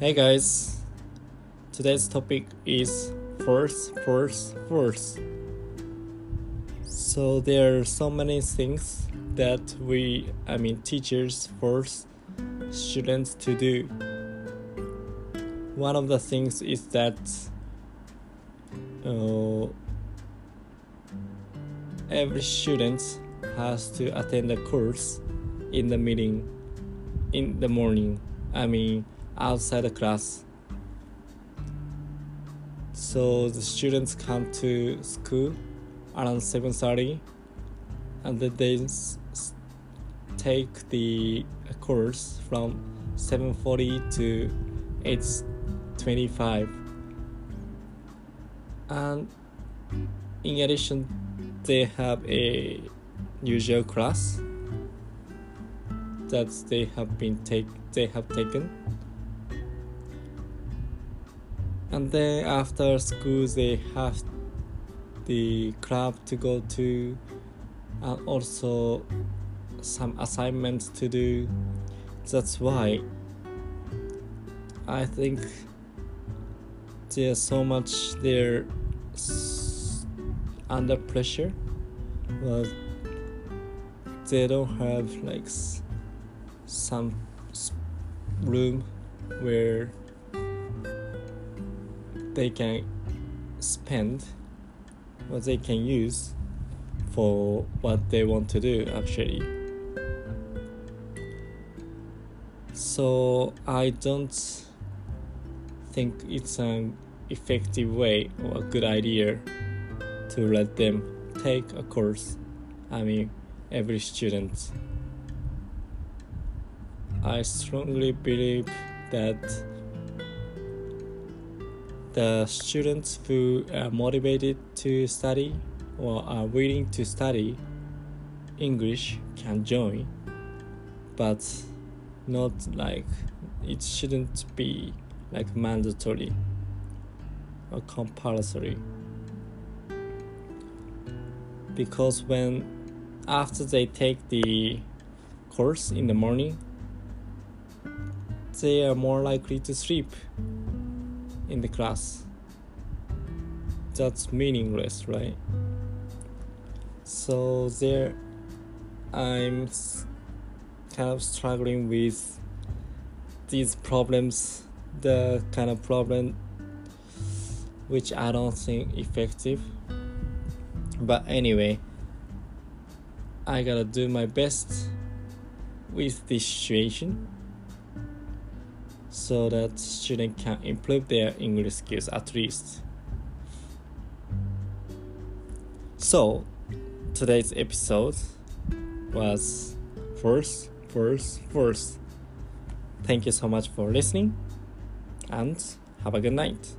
Hey guys, today's topic is force, force, force. So there are so many things that we, I mean, teachers force students to do. One of the things is that uh, every student has to attend a course in the meeting in the morning. I mean, outside the class. So the students come to school around 7:30, and then they take the course from 7:40 to 8:25. And in addition, they have a usual class that they have been take they have taken and then after school they have the club to go to and also some assignments to do. That's why i think there's so much they're under pressure. But they don't have like some room where they can spend what they can use for what they want to do actually. So i don't think it's an effective way or a good idea to let them take a course i mean every student. I strongly believe that the students who are motivated to study or are willing to study English can join, but not like it shouldn't be like mandatory or compulsory. Because when after they take the course in the morning, they are more likely to sleep in the class. That's meaningless, right? So there, I'm kind of struggling with these problems, the kind of problem which I don't think effective. But anyway, I gotta do my best with this situation so that students can improve their English skills at least. So, today's episode was first, first, first. Thank you so much for listening and have a good night.